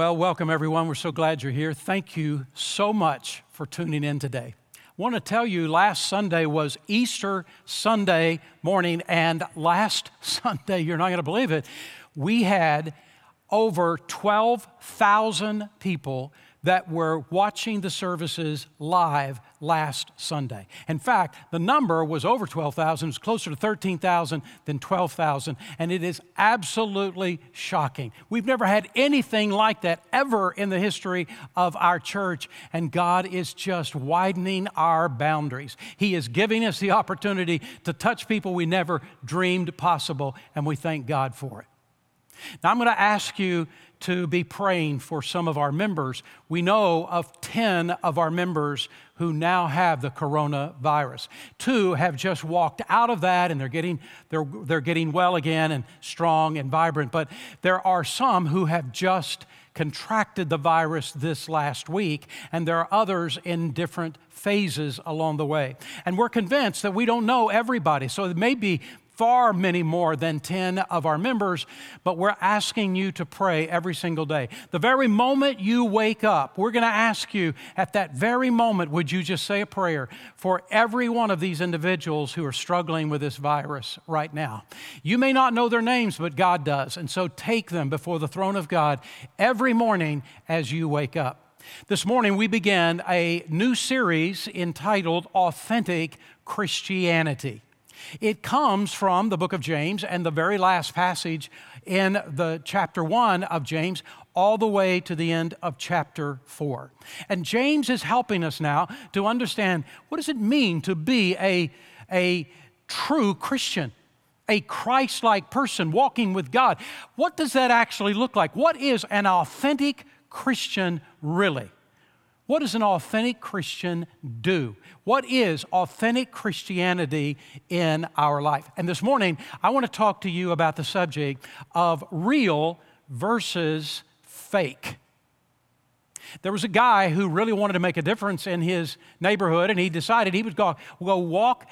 Well, welcome everyone. We're so glad you're here. Thank you so much for tuning in today. I want to tell you last Sunday was Easter Sunday morning, and last Sunday, you're not going to believe it, we had over 12,000 people that were watching the services live last Sunday. In fact, the number was over 12,000, it was closer to 13,000 than 12,000, and it is absolutely shocking. We've never had anything like that ever in the history of our church, and God is just widening our boundaries. He is giving us the opportunity to touch people we never dreamed possible, and we thank God for it. Now, I'm going to ask you to be praying for some of our members. We know of 10 of our members who now have the coronavirus. Two have just walked out of that and they're getting, they're, they're getting well again and strong and vibrant. But there are some who have just contracted the virus this last week, and there are others in different phases along the way. And we're convinced that we don't know everybody. So it may be far many more than 10 of our members, but we're asking you to pray every single day. The very moment you wake up, we're going to ask you at that very moment, would you just say a prayer for every one of these individuals who are struggling with this virus right now? You may not know their names, but God does. And so take them before the throne of God every morning as you wake up. This morning, we began a new series entitled Authentic Christianity. It comes from the book of James and the very last passage in the chapter 1 of James all the way to the end of chapter 4. And James is helping us now to understand what does it mean to be a, a true Christian? A Christ like person walking with God. What does that actually look like? What is an authentic Christian really? What does an authentic Christian do? What is authentic Christianity in our life? And this morning, I want to talk to you about the subject of real versus fake. There was a guy who really wanted to make a difference in his neighborhood, and he decided he would go, go walk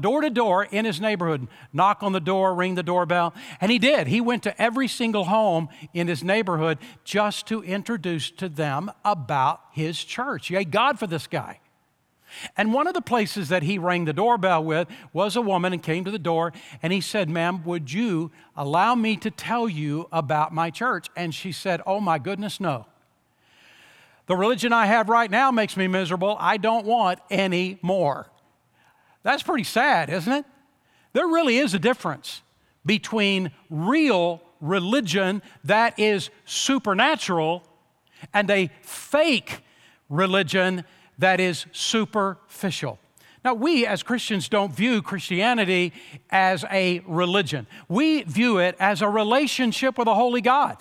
door to door in his neighborhood, knock on the door, ring the doorbell. And he did. He went to every single home in his neighborhood just to introduce to them about his church. Yay, God for this guy. And one of the places that he rang the doorbell with was a woman and came to the door and he said, Ma'am, would you allow me to tell you about my church? And she said, Oh my goodness, no. The religion I have right now makes me miserable. I don't want any more. That's pretty sad, isn't it? There really is a difference between real religion that is supernatural and a fake religion that is superficial. Now, we as Christians don't view Christianity as a religion. We view it as a relationship with a holy God.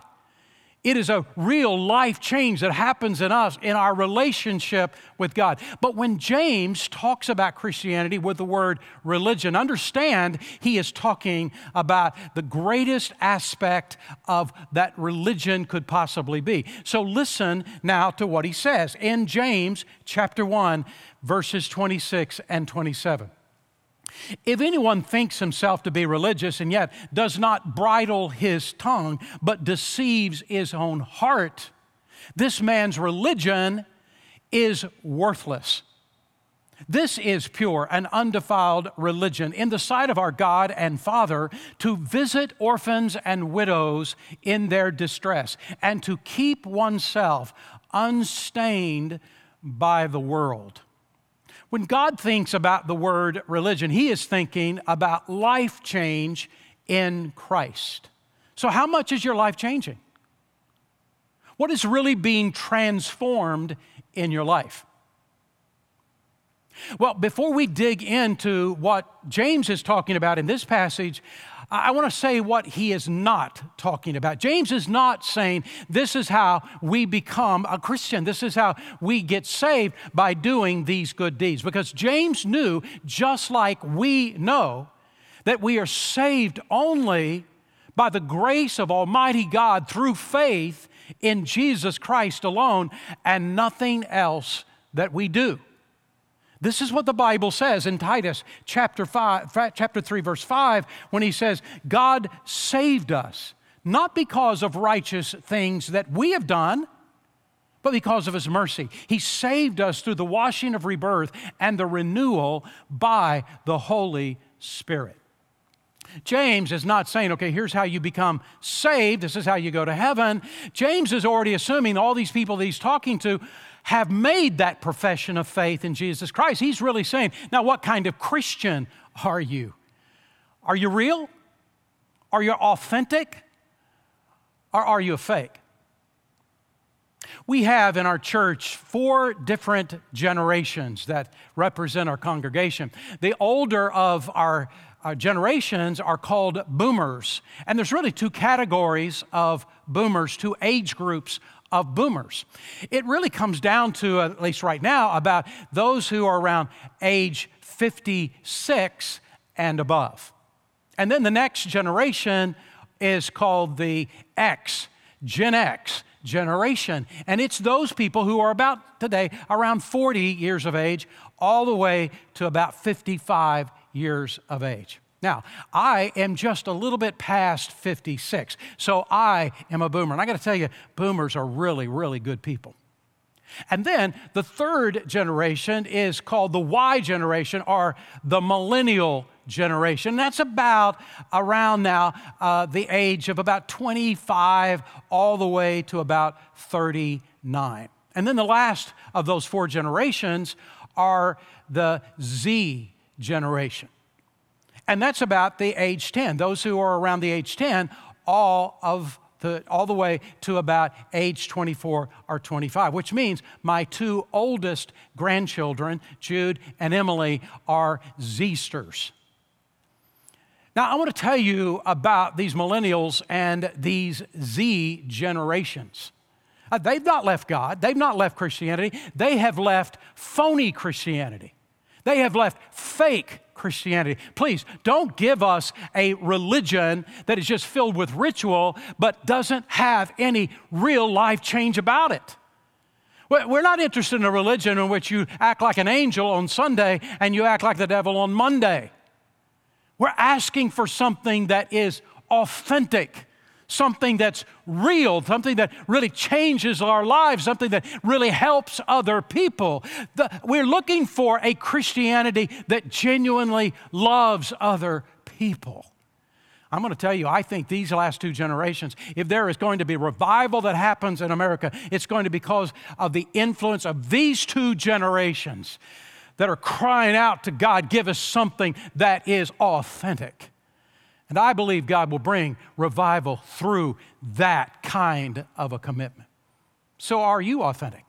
It is a real life change that happens in us in our relationship with God. But when James talks about Christianity with the word religion, understand he is talking about the greatest aspect of that religion could possibly be. So listen now to what he says in James chapter 1, verses 26 and 27. If anyone thinks himself to be religious and yet does not bridle his tongue, but deceives his own heart, this man's religion is worthless. This is pure and undefiled religion in the sight of our God and Father to visit orphans and widows in their distress and to keep oneself unstained by the world. When God thinks about the word religion, He is thinking about life change in Christ. So, how much is your life changing? What is really being transformed in your life? Well, before we dig into what James is talking about in this passage, I want to say what he is not talking about. James is not saying this is how we become a Christian. This is how we get saved by doing these good deeds. Because James knew, just like we know, that we are saved only by the grace of Almighty God through faith in Jesus Christ alone and nothing else that we do. This is what the Bible says in Titus chapter, five, chapter 3, verse 5, when he says, God saved us not because of righteous things that we have done, but because of His mercy. He saved us through the washing of rebirth and the renewal by the Holy Spirit. James is not saying, okay, here's how you become saved, this is how you go to heaven. James is already assuming all these people that he's talking to have made that profession of faith in Jesus Christ. He's really saying, now, what kind of Christian are you? Are you real? Are you authentic? Or are you a fake? We have in our church four different generations that represent our congregation. The older of our, generations are called boomers. And there's really two categories of boomers, two age groups of boomers. It really comes down to, uh, at least right now, about those who are around age 56 and above. And then the next generation is called the X, Gen X generation. And it's those people who are about today around 40 years of age, all the way to about 55 years of age. Now, I am just a little bit past 56, so I am a boomer. And I got to tell you, boomers are really, really good people. And then the third generation is called the Y generation or the millennial generation. That's about around now uh, the age of about 25 all the way to about 39. And then the last of those four generations are the Z generation. And that's about the age 10. Those who are around the age 10, all of the, all the way to about age 24 or 25, which means my two oldest grandchildren, Jude and Emily, are Zsters. Now, I want to tell you about these millennials and these Z generations. Uh, they've not left God, they've not left Christianity, they have left phony Christianity. They have left fake Christianity. Please don't give us a religion that is just filled with ritual but doesn't have any real life change about it. We're not interested in a religion in which you act like an angel on Sunday and you act like the devil on Monday. We're asking for something that is authentic something that's real, something that really changes our lives, something that really helps other people. The, we're looking for a Christianity that genuinely loves other people. I'm going to tell you, I think these last two generations, if there is going to be revival that happens in America, it's going to be because of the influence of these two generations that are crying out to God, give us something that is authentic. And I believe God will bring revival through that kind of a commitment. So, are you authentic?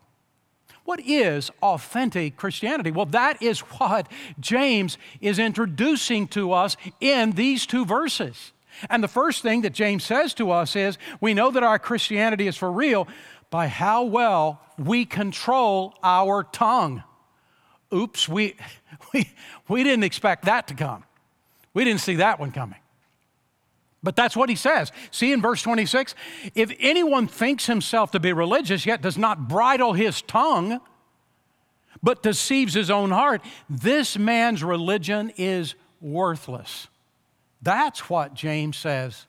What is authentic Christianity? Well, that is what James is introducing to us in these two verses. And the first thing that James says to us is we know that our Christianity is for real by how well we control our tongue. Oops, we, we, we didn't expect that to come. We didn't see that one coming. But that's what he says. See in verse 26 if anyone thinks himself to be religious, yet does not bridle his tongue, but deceives his own heart, this man's religion is worthless. That's what James says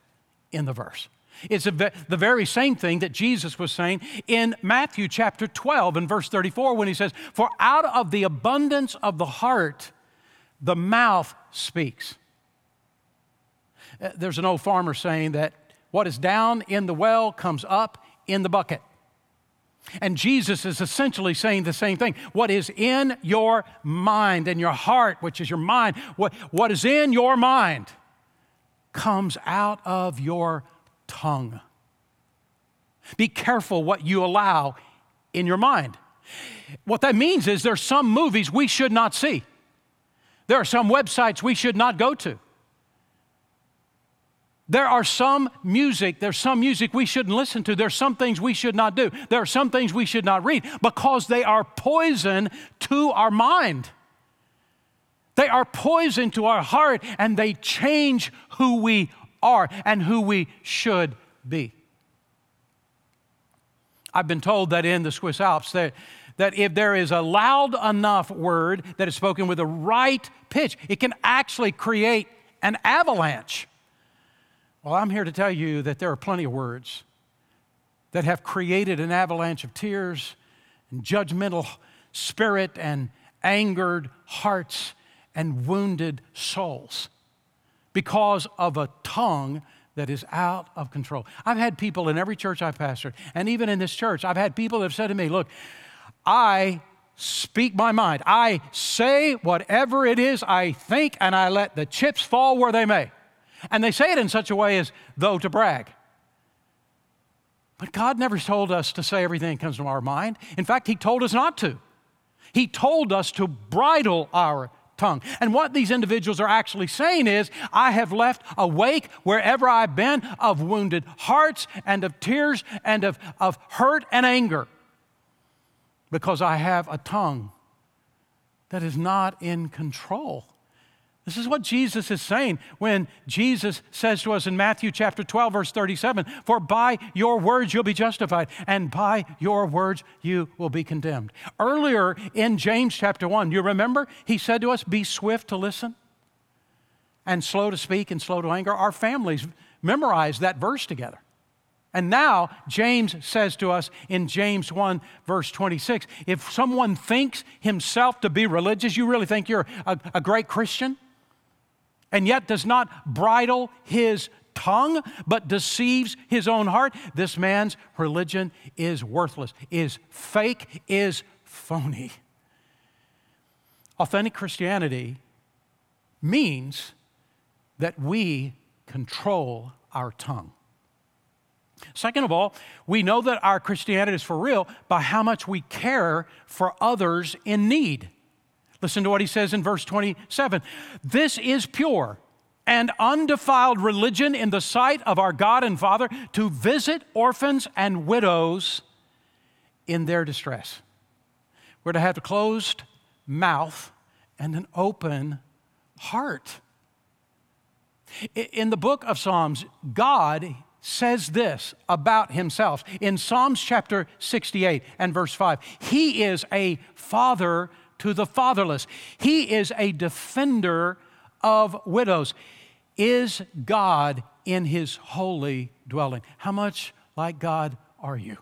in the verse. It's the very same thing that Jesus was saying in Matthew chapter 12 and verse 34 when he says, For out of the abundance of the heart, the mouth speaks. Uh, there's an old farmer saying that what is down in the well comes up in the bucket. And Jesus is essentially saying the same thing. What is in your mind and your heart, which is your mind, what, what is in your mind comes out of your tongue. Be careful what you allow in your mind. What that means is there's some movies we should not see. There are some websites we should not go to. There are some music, there's some music we shouldn't listen to. There's some things we should not do. There are some things we should not read because they are poison to our mind. They are poison to our heart and they change who we are and who we should be. I've been told that in the Swiss Alps that, that if there is a loud enough word that is spoken with the right pitch, it can actually create an avalanche. Well, I'm here to tell you that there are plenty of words that have created an avalanche of tears and judgmental spirit and angered hearts and wounded souls because of a tongue that is out of control. I've had people in every church I've pastored, and even in this church, I've had people that have said to me, Look, I speak my mind. I say whatever it is I think, and I let the chips fall where they may. And they say it in such a way as though to brag. But God never told us to say everything that comes to our mind. In fact, He told us not to. He told us to bridle our tongue. And what these individuals are actually saying is, I have left a wake wherever I've been of wounded hearts and of tears and of, of hurt and anger because I have a tongue that is not in control. This is what Jesus is saying when Jesus says to us in Matthew chapter 12, verse 37 For by your words you'll be justified, and by your words you will be condemned. Earlier in James chapter 1, you remember he said to us, Be swift to listen and slow to speak and slow to anger. Our families memorized that verse together. And now James says to us in James 1, verse 26 if someone thinks himself to be religious, you really think you're a, a great Christian? And yet does not bridle his tongue, but deceives his own heart, this man's religion is worthless, is fake, is phony. Authentic Christianity means that we control our tongue. Second of all, we know that our Christianity is for real by how much we care for others in need. Listen to what he says in verse 27 This is pure and undefiled religion in the sight of our God and Father to visit orphans and widows in their distress. We're to have a closed mouth and an open heart. In the book of Psalms, God says this about himself. In Psalms chapter 68 and verse 5, He is a father to the fatherless. He is a defender of widows. Is God in his holy dwelling? How much like God are you?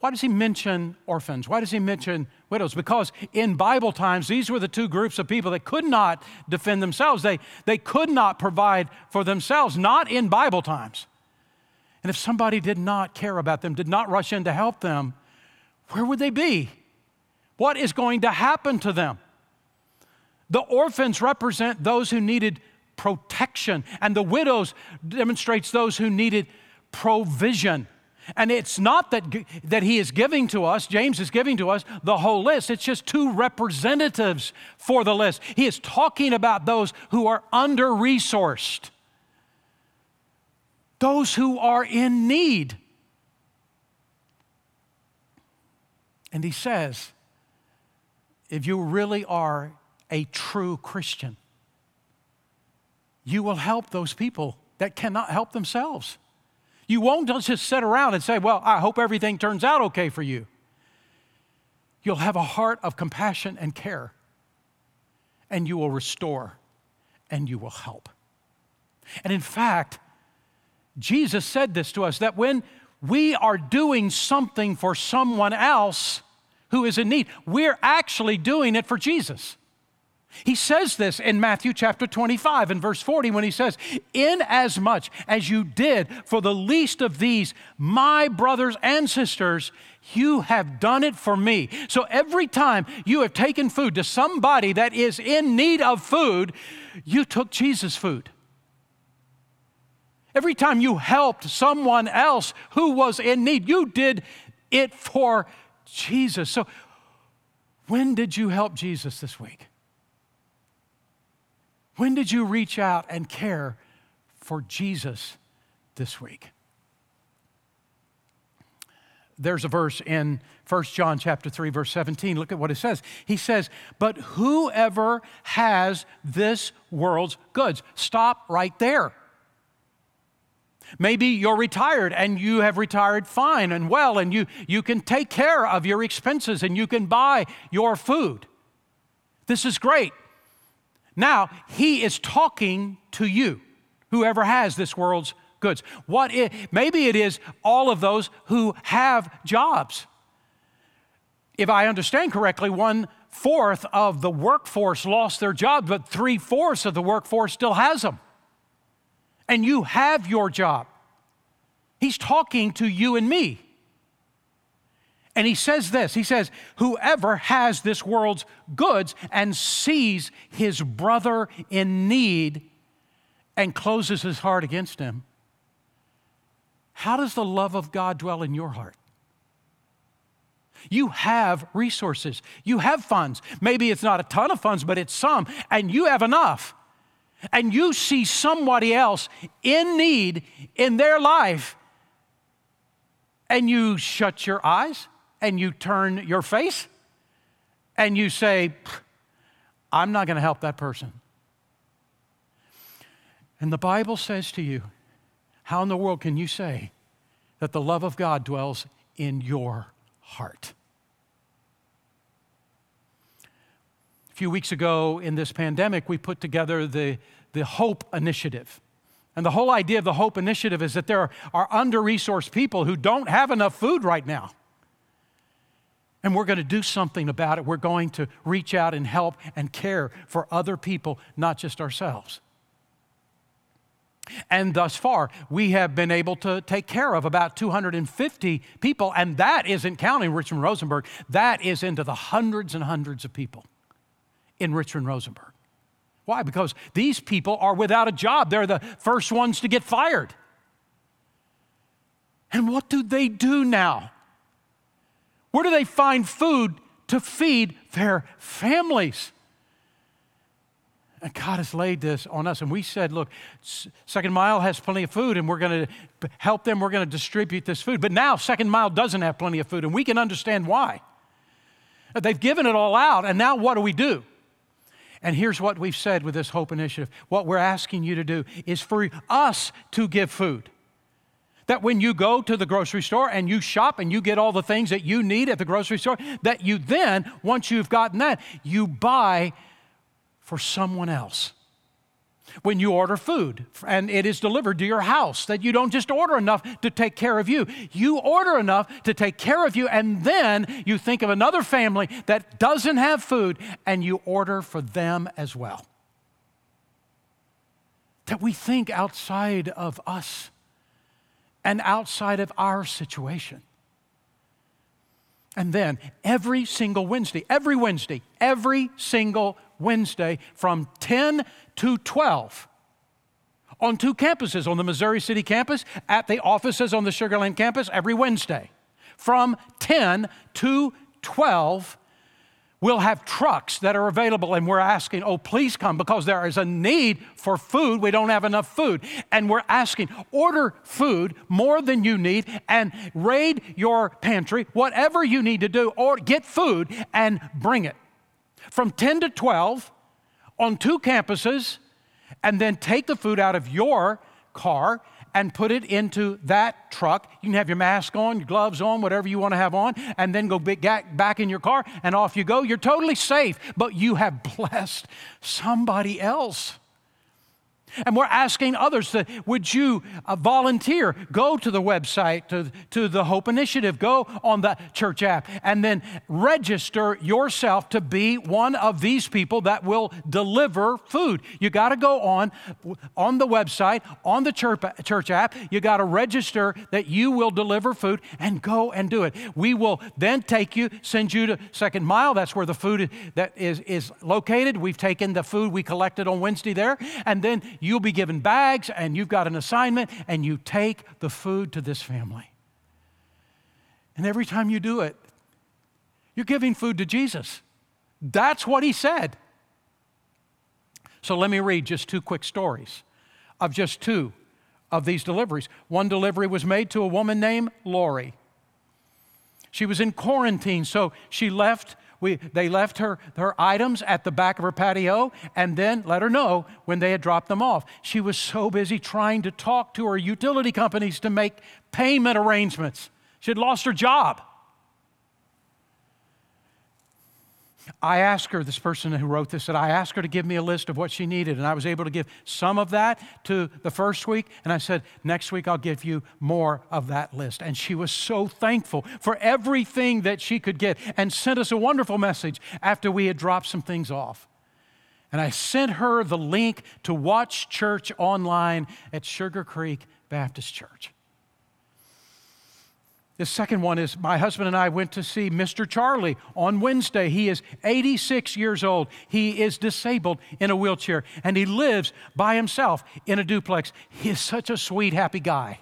Why does he mention orphans? Why does he mention widows? Because in Bible times, these were the two groups of people that could not defend themselves. They, they could not provide for themselves, not in Bible times. And if somebody did not care about them, did not rush in to help them, where would they be? What is going to happen to them? The orphans represent those who needed protection, and the widows demonstrates those who needed provision. And it's not that, that he is giving to us, James is giving to us the whole list. It's just two representatives for the list. He is talking about those who are under resourced, those who are in need. And he says, if you really are a true Christian, you will help those people that cannot help themselves. You won't just sit around and say, Well, I hope everything turns out okay for you. You'll have a heart of compassion and care, and you will restore and you will help. And in fact, Jesus said this to us that when we are doing something for someone else, who is in need. We're actually doing it for Jesus. He says this in Matthew chapter 25 and verse 40 when he says, Inasmuch as much as you did for the least of these, my brothers and sisters, you have done it for me. So every time you have taken food to somebody that is in need of food, you took Jesus' food. Every time you helped someone else who was in need, you did it for Jesus. So, when did you help Jesus this week? When did you reach out and care for Jesus this week? There's a verse in 1 John chapter 3 verse 17. Look at what it says. He says, "But whoever has this world's goods." Stop right there. Maybe you're retired and you have retired fine and well, and you, you can take care of your expenses and you can buy your food. This is great. Now, he is talking to you, Whoever has this world's goods. What is, maybe it is all of those who have jobs. If I understand correctly, one fourth of the workforce lost their job, but three fourths of the workforce still has them. And you have your job. He's talking to you and me. And he says this He says, Whoever has this world's goods and sees his brother in need and closes his heart against him, how does the love of God dwell in your heart? You have resources, you have funds. Maybe it's not a ton of funds, but it's some, and you have enough. And you see somebody else in need in their life, and you shut your eyes and you turn your face and you say, I'm not going to help that person. And the Bible says to you, how in the world can you say that the love of God dwells in your heart? A few weeks ago in this pandemic, we put together the, the Hope Initiative. And the whole idea of the Hope Initiative is that there are, under resourced people who don't have enough food right now. And we're going to do something about it. We're going to reach out and help and care for other people, not just ourselves. And thus far, we have been able to take care of about 250 people, and that isn't counting Richmond Rosenberg. That is into the hundreds and hundreds of people in Richmond Rosenberg. Why? Because these people are without a job. They're the first ones to get fired. And what do they do now? Where do they find food to feed their families? And God has laid this on us. And we said, look, Second Mile has plenty of food, and we're going to help them. We're going to distribute this food. But now, Second Mile doesn't have plenty of food, and we can understand why. They've given it all out, and now what do we do? And here's what we've said with this Hope Initiative what we're asking you to do is for us to give food. That when you go to the grocery store and you shop and you get all the things that you need at the grocery store, that you then, once you've gotten that, you buy for someone else. When you order food and it is delivered to your house, that you don't just order enough to take care of you. You order enough to take care of you, and then you think of another family that doesn't have food and you order for them as well. That we think outside of us and outside of our situation. And then every single Wednesday, every Wednesday, every single Wednesday from 10 to 12 on two campuses on the Missouri City campus, at the offices on the Sugar Land campus every Wednesday. From 10 to 12 We'll have trucks that are available, and we're asking, oh, please come because there is a need for food. We don't have enough food. And we're asking, order food more than you need and raid your pantry, whatever you need to do, or get food and bring it. From 10 to 12 on two campuses, and then take the food out of your car and put it into that truck. You can have your mask on, your gloves on, whatever you want to have on, and then go back in your car and off you go. You're totally safe, but you have blessed somebody else. And we're asking others to, would you uh, volunteer? Go to the website, to, to the Hope Initiative, go on the church app, and then register yourself to be one of these people that will deliver food. You got to go on, on the website, on the church, church app. You got to register that you will deliver food and go and do it. We will then take you, send you to Second Mile. That's where the food that is, is located. We've taken the food we collected on Wednesday there, and then You'll be given bags and you've got an assignment and you take the food to this family. And every time you do it, you're giving food to Jesus. That's what he said. So let me read just two quick stories of just two of these deliveries. One delivery was made to a woman named Lori. She was in quarantine, so she left we, they left her, her items at the back of her patio and then let her know when they had dropped them off. She was so busy trying to talk to her utility companies to make payment arrangements. She had lost her job. I asked her, this person who wrote this, said, I asked her to give me a list of what she needed, and I was able to give some of that to the first week. And I said, Next week I'll give you more of that list. And she was so thankful for everything that she could get and sent us a wonderful message after we had dropped some things off. And I sent her the link to watch church online at Sugar Creek Baptist Church. The second one is my husband and I went to see Mr. Charlie on Wednesday. He is 86 years old. He is disabled in a wheelchair and he lives by himself in a duplex. He is such a sweet, happy guy.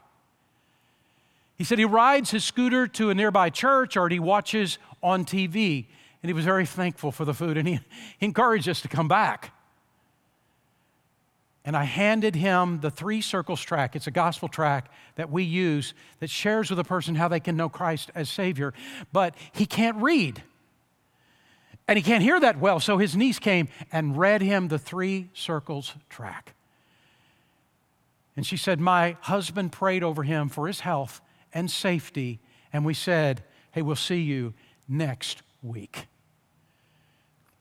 He said he rides his scooter to a nearby church or he watches on TV. And he was very thankful for the food and he, he encouraged us to come back and I handed him the three circles track. It's a gospel track that we use that shares with a person how they can know Christ as Savior. But he can't read. And he can't hear that well, so his niece came and read him the three circles track. And she said, My husband prayed over him for his health and safety. And we said, Hey, we'll see you next week.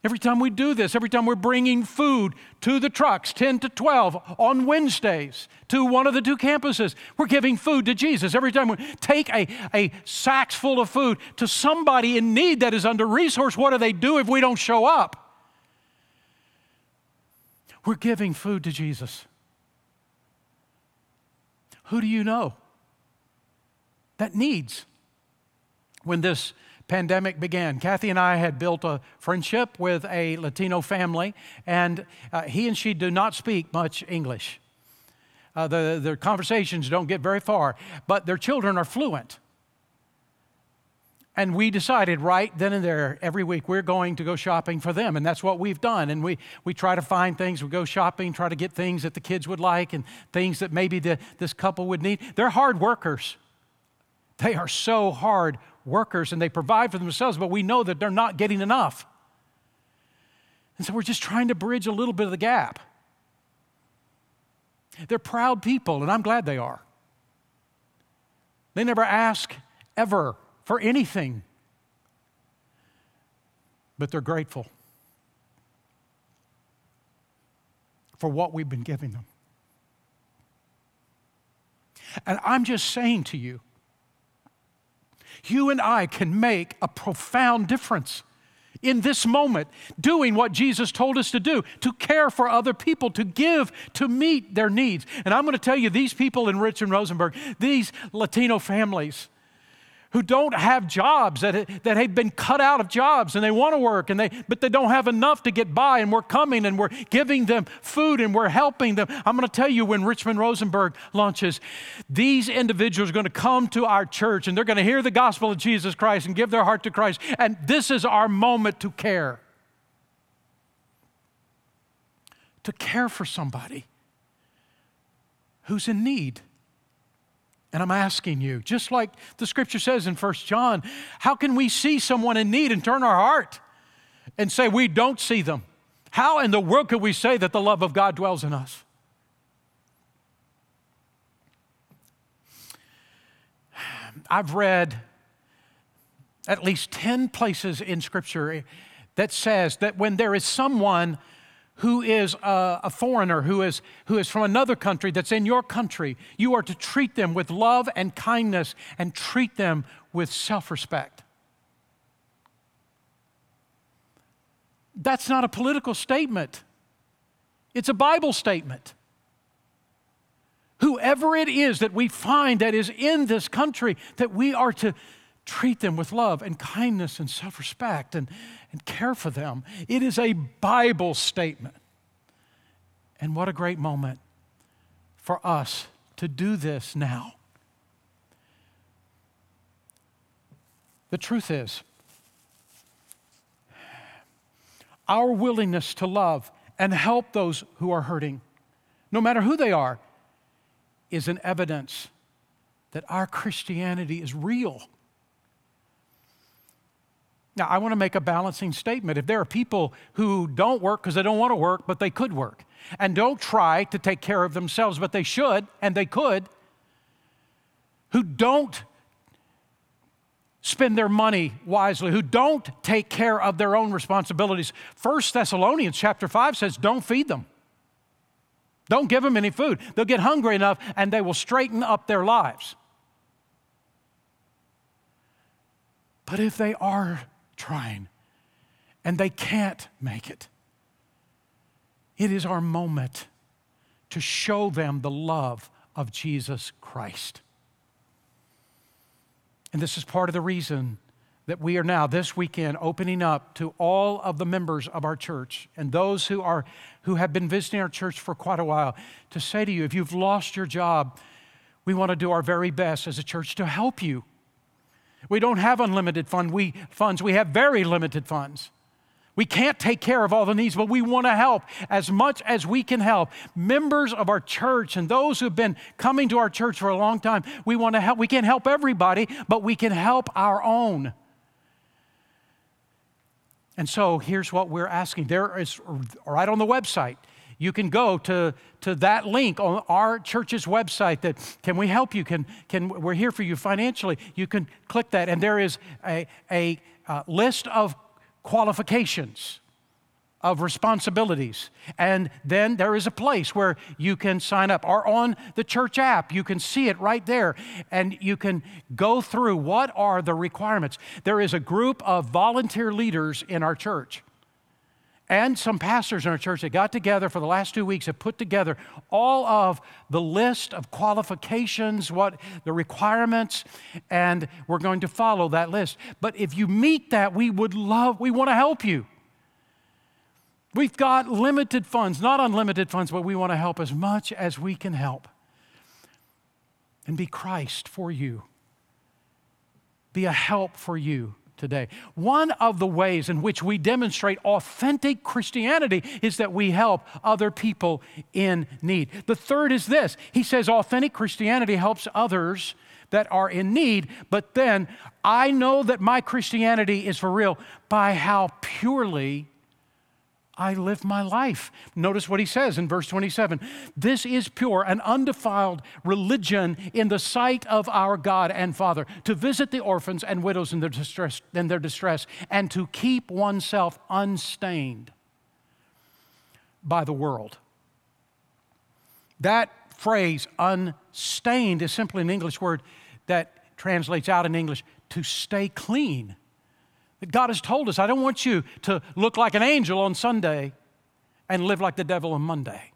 Every time we do this, every time we're bringing food to the trucks, 10 to 12 on Wednesdays to one of the two campuses, we're giving food to Jesus. Every time we take a, a sacks full of food to somebody in need that is under resource, what do they do if we don't show up? We're giving food to Jesus. Who do you know that needs when this pandemic began. Kathy and I had built a friendship with a Latino family, and uh, he and she do not speak much English. Uh, the, their conversations don't get very far, but their children are fluent. And we decided right then and there, every week, we're going to go shopping for them. And that's what we've done. And we, we try to find things. We go shopping, try to get things that the kids would like and things that maybe the, this couple would need. They're hard workers. They are so hard workers and they provide for themselves, but we know that they're not getting enough. And so we're just trying to bridge a little bit of the gap. They're proud people, and I'm glad they are. They never ask ever for anything, but they're grateful for what we've been giving them. And I'm just saying to you, you and I can make a profound difference in this moment, doing what Jesus told us to do to care for other people, to give, to meet their needs. And I'm going to tell you, these people in Richmond Rosenberg, these Latino families, who don't have jobs, that, that have been cut out of jobs and they want to work, and they, but they don't have enough to get by. And we're coming and we're giving them food and we're helping them. I'm going to tell you when Richmond Rosenberg launches, these individuals are going to come to our church and they're going to hear the gospel of Jesus Christ and give their heart to Christ. And this is our moment to care. To care for somebody who's in need. And I'm asking you, just like the scripture says in First John, how can we see someone in need and turn our heart and say we don't see them? How in the world could we say that the love of God dwells in us? I've read at least 10 places in Scripture that says that when there is someone who is a, a, foreigner, who is, who is from another country that's in your country, you are to treat them with love and kindness and treat them with self respect. That's not a political statement, it's a Bible statement. Whoever it is that we find that is in this country, that we are to treat them with love and kindness and self respect and, and care for them. It is a Bible statement. And what a great moment for us to do this now. The truth is, our willingness to love and help those who are hurting, no matter who they are, is an evidence that our Christianity is real now, I want to make a balancing statement. If there are people who don't work because they don't want to work, but they could work, and don't try to take care of themselves, but they should and they could, who don't spend their money wisely, who don't take care of their own responsibilities. First Thessalonians chapter 5 says, don't feed them. Don't give them any food. They'll get hungry enough and they will straighten up their lives. But if they are trying and they can't make it, it is our moment to show them the love of Jesus Christ. And this is part of the reason that we are now this weekend opening up to all of the members of our church and those who are who have been visiting our church for quite a while to say to you if you've lost your job we want to do our very best as a church to help you we don't have unlimited fund we, funds we have very limited funds we can't take care of all the needs, but we want to help as much as we can help. Members of our church and those who've been coming to our church for a long time, we want to help. We can't help everybody, but we can help our own. And so here's what we're asking. There is right on the website. You can go to, to that link on our church's website that can we help you? Can, can we're here for you financially? You can click that, and there is a, a, a list of qualifications of responsibilities. And then there is a place where you can sign up, or on the church app, you can see it right there, and you can go through what are the requirements. There is a group of volunteer leaders in our church. And some pastors in our church that got together for the last two weeks have put together all of the list of qualifications, what the requirements, and we're going to follow that list. But if you meet that, we would love, we want to help you. We've got limited funds, not unlimited funds, but we want to help as much as we can help and be Christ for you, be a help for you today. One of the ways in which we demonstrate authentic Christianity is that we help other people in need. The third is this He says authentic Christianity helps others that are in need, but then I know that my Christianity is for real by how purely I live my life. Notice what he says in verse 27 This is pure and undefiled religion in the sight of our God and Father, to visit the orphans and widows in their distress, in their distress and to keep oneself unstained by the world. That phrase, unstained, is simply an English word that translates out in English to stay clean God has told us, I don't want you to look like an angel on Sunday and live like the devil on Monday.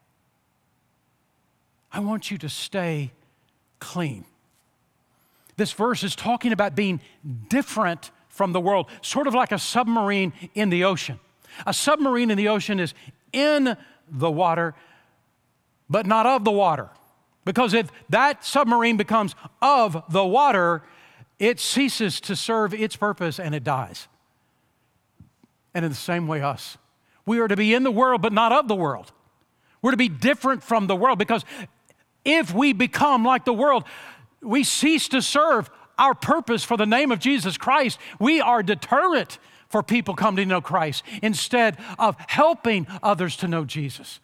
I want you to stay clean. This verse is talking about being different from the world, sort of like a submarine in the ocean. A submarine in the ocean is in the water, but not of the water. Because if that submarine becomes of the water, it ceases to serve its purpose and it dies and in the same way, us. We are to be in the world, but not of the world. We're to be different from the world because if we become like the world, we cease to serve our purpose for the name of Jesus Christ. We are deterrent for people coming to know Christ instead of helping others to know Jesus.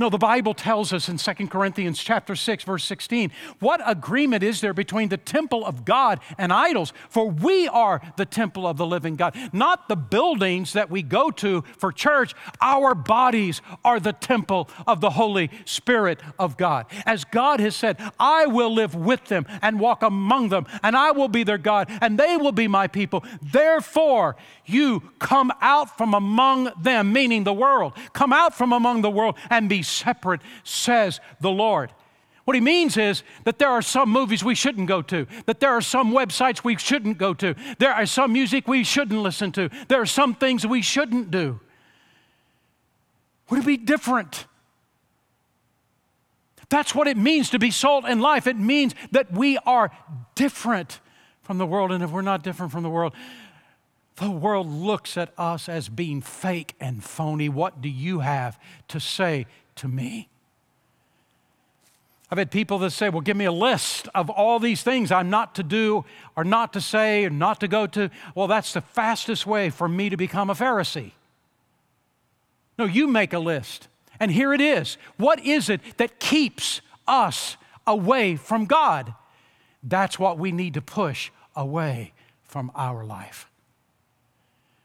No, the Bible tells us in 2 Corinthians chapter 6 verse 16, what agreement is there between the temple of God and idols? For we are the temple of the living God, not the buildings that we go to for church. Our bodies are the temple of the Holy Spirit of God. As God has said, I will live with them and walk among them, and I will be their God, and they will be my people. Therefore, you come out from among them, meaning the world. Come out from among the world and be separate, says the Lord. What he means is that there are some movies we shouldn't go to, that there are some websites we shouldn't go to, there are some music we shouldn't listen to, there are some things we shouldn't do. Would it be different? That's what it means to be salt and life. It means that we are different from the world. And if we're not different from the world, the world looks at us as being fake and phony. What do you have to say to me. I've had people that say, Well, give me a list of all these things I'm not to do or not to say or not to go to. Well, that's the fastest way for me to become a Pharisee. No, you make a list. And here it is. What is it that keeps us away from God? That's what we need to push away from our life.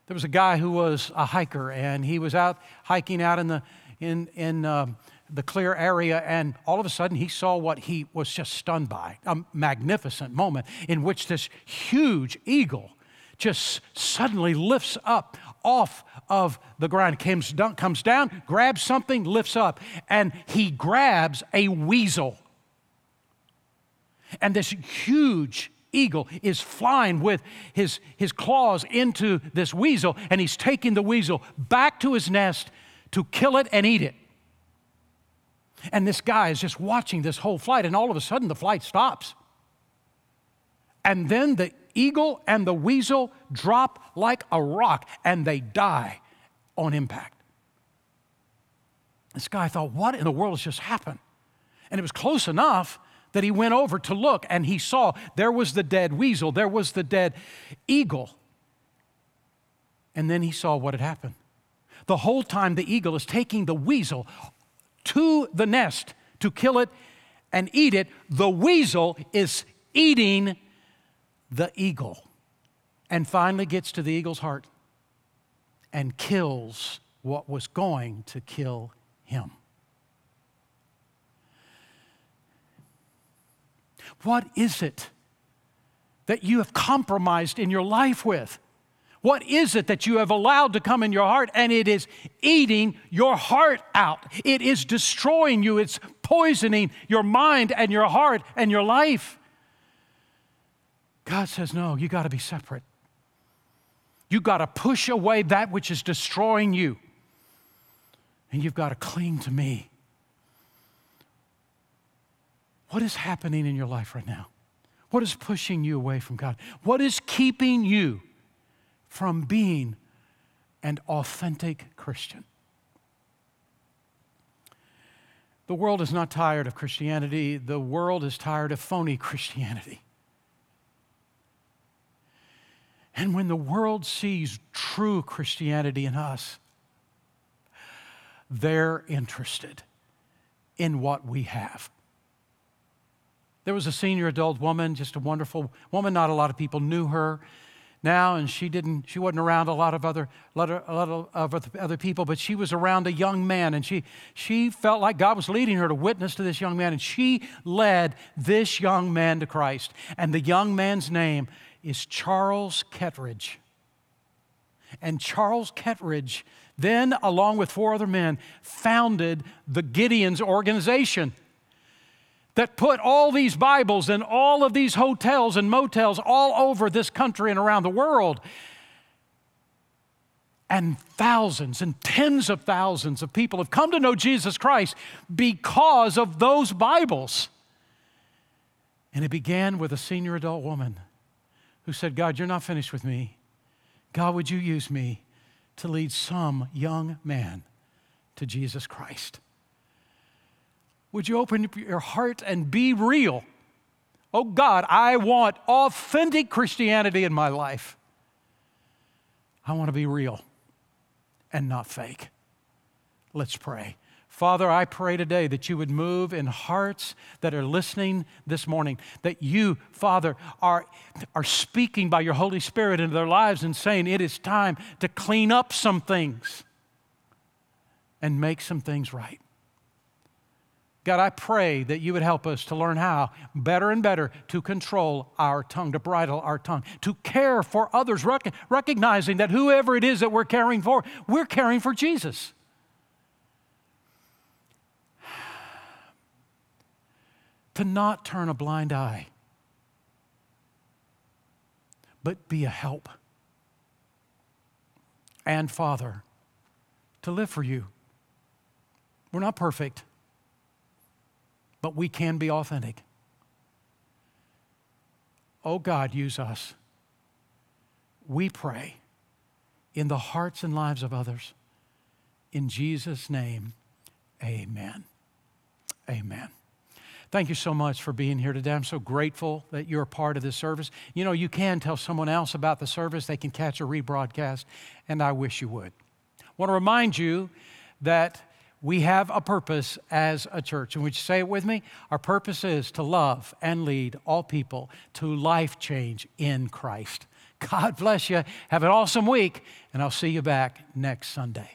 There was a guy who was a hiker, and he was out hiking out in the in in um, the clear area, and all of a sudden he saw what he was just stunned by a magnificent moment in which this huge eagle just suddenly lifts up off of the ground, comes comes down, grabs something, lifts up, and he grabs a weasel. And this huge eagle is flying with his, his claws into this weasel, and he's taking the weasel back to his nest to kill it and eat it. And this guy is just watching this whole flight, and all of a sudden the flight stops. And then the eagle and the weasel drop like a rock and they die on impact. This guy thought, what in the world has just happened? And it was close enough that he went over to look and he saw there was the dead weasel, there was the dead eagle. And then he saw what had happened. The whole time, the eagle is taking the weasel to the nest to kill it and eat it. The weasel is eating the eagle and finally gets to the eagle's heart and kills what was going to kill him. What is it that you have compromised in your life with? What is it that you have allowed to come in your heart and it is eating your heart out? It is destroying you, it's poisoning your mind and your heart and your life. God says, No, you got to be separate. You got to push away that which is destroying you, and you've got to cling to me. What is happening in your life right now? What is pushing you away from God? What is keeping you from being an authentic Christian? The world is not tired of Christianity. The world is tired of phony Christianity. And when the world sees true Christianity in us, they're interested in what we have. There was a senior adult woman, just a wonderful woman. Not a lot of people knew her now, and she didn't. She wasn't around a lot of other, a lot of, other people, but she was around a young man, and she she felt like God was leading her to witness to this young man, and she led this young man to Christ. And the young man's name is Charles Kettridge. And Charles Kettridge then, along with four other men, founded the Gideon's organization that put all these Bibles in all of these hotels and motels all over this country and around the world. And thousands and tens of thousands of people have come to know Jesus Christ because of those Bibles. And it began with a senior adult woman who said, God, you're not finished with me. God, would you use me to lead some young man to Jesus Christ? Would you open up your heart and be real? Oh God, I want authentic Christianity in my life. I want to be real and not fake. Let's pray. Father, I pray today that you would move in hearts that are listening this morning, that you, Father, are, are speaking by your Holy Spirit into their lives and saying it is time to clean up some things and make some things right. God, I pray that you would help us to learn how better and better to control our tongue, to bridle our tongue, to care for others, rec- recognizing that whoever it is that we're caring for, we're caring for Jesus. to not turn a blind eye, but be a help. And Father, to live for you. We're not perfect, but we can be authentic. Oh God, use us. We pray in the hearts and lives of others. In Jesus' name, amen. Amen. Thank you so much for being here today. I'm so grateful that you're a part of this service. You know, you can tell someone else about the service, they can catch a rebroadcast, and I wish you would. I want to remind you that we have a purpose as a church. And would you say it with me? Our purpose is to love and lead all people to life change in Christ. God bless you. Have an awesome week, and I'll see you back next Sunday.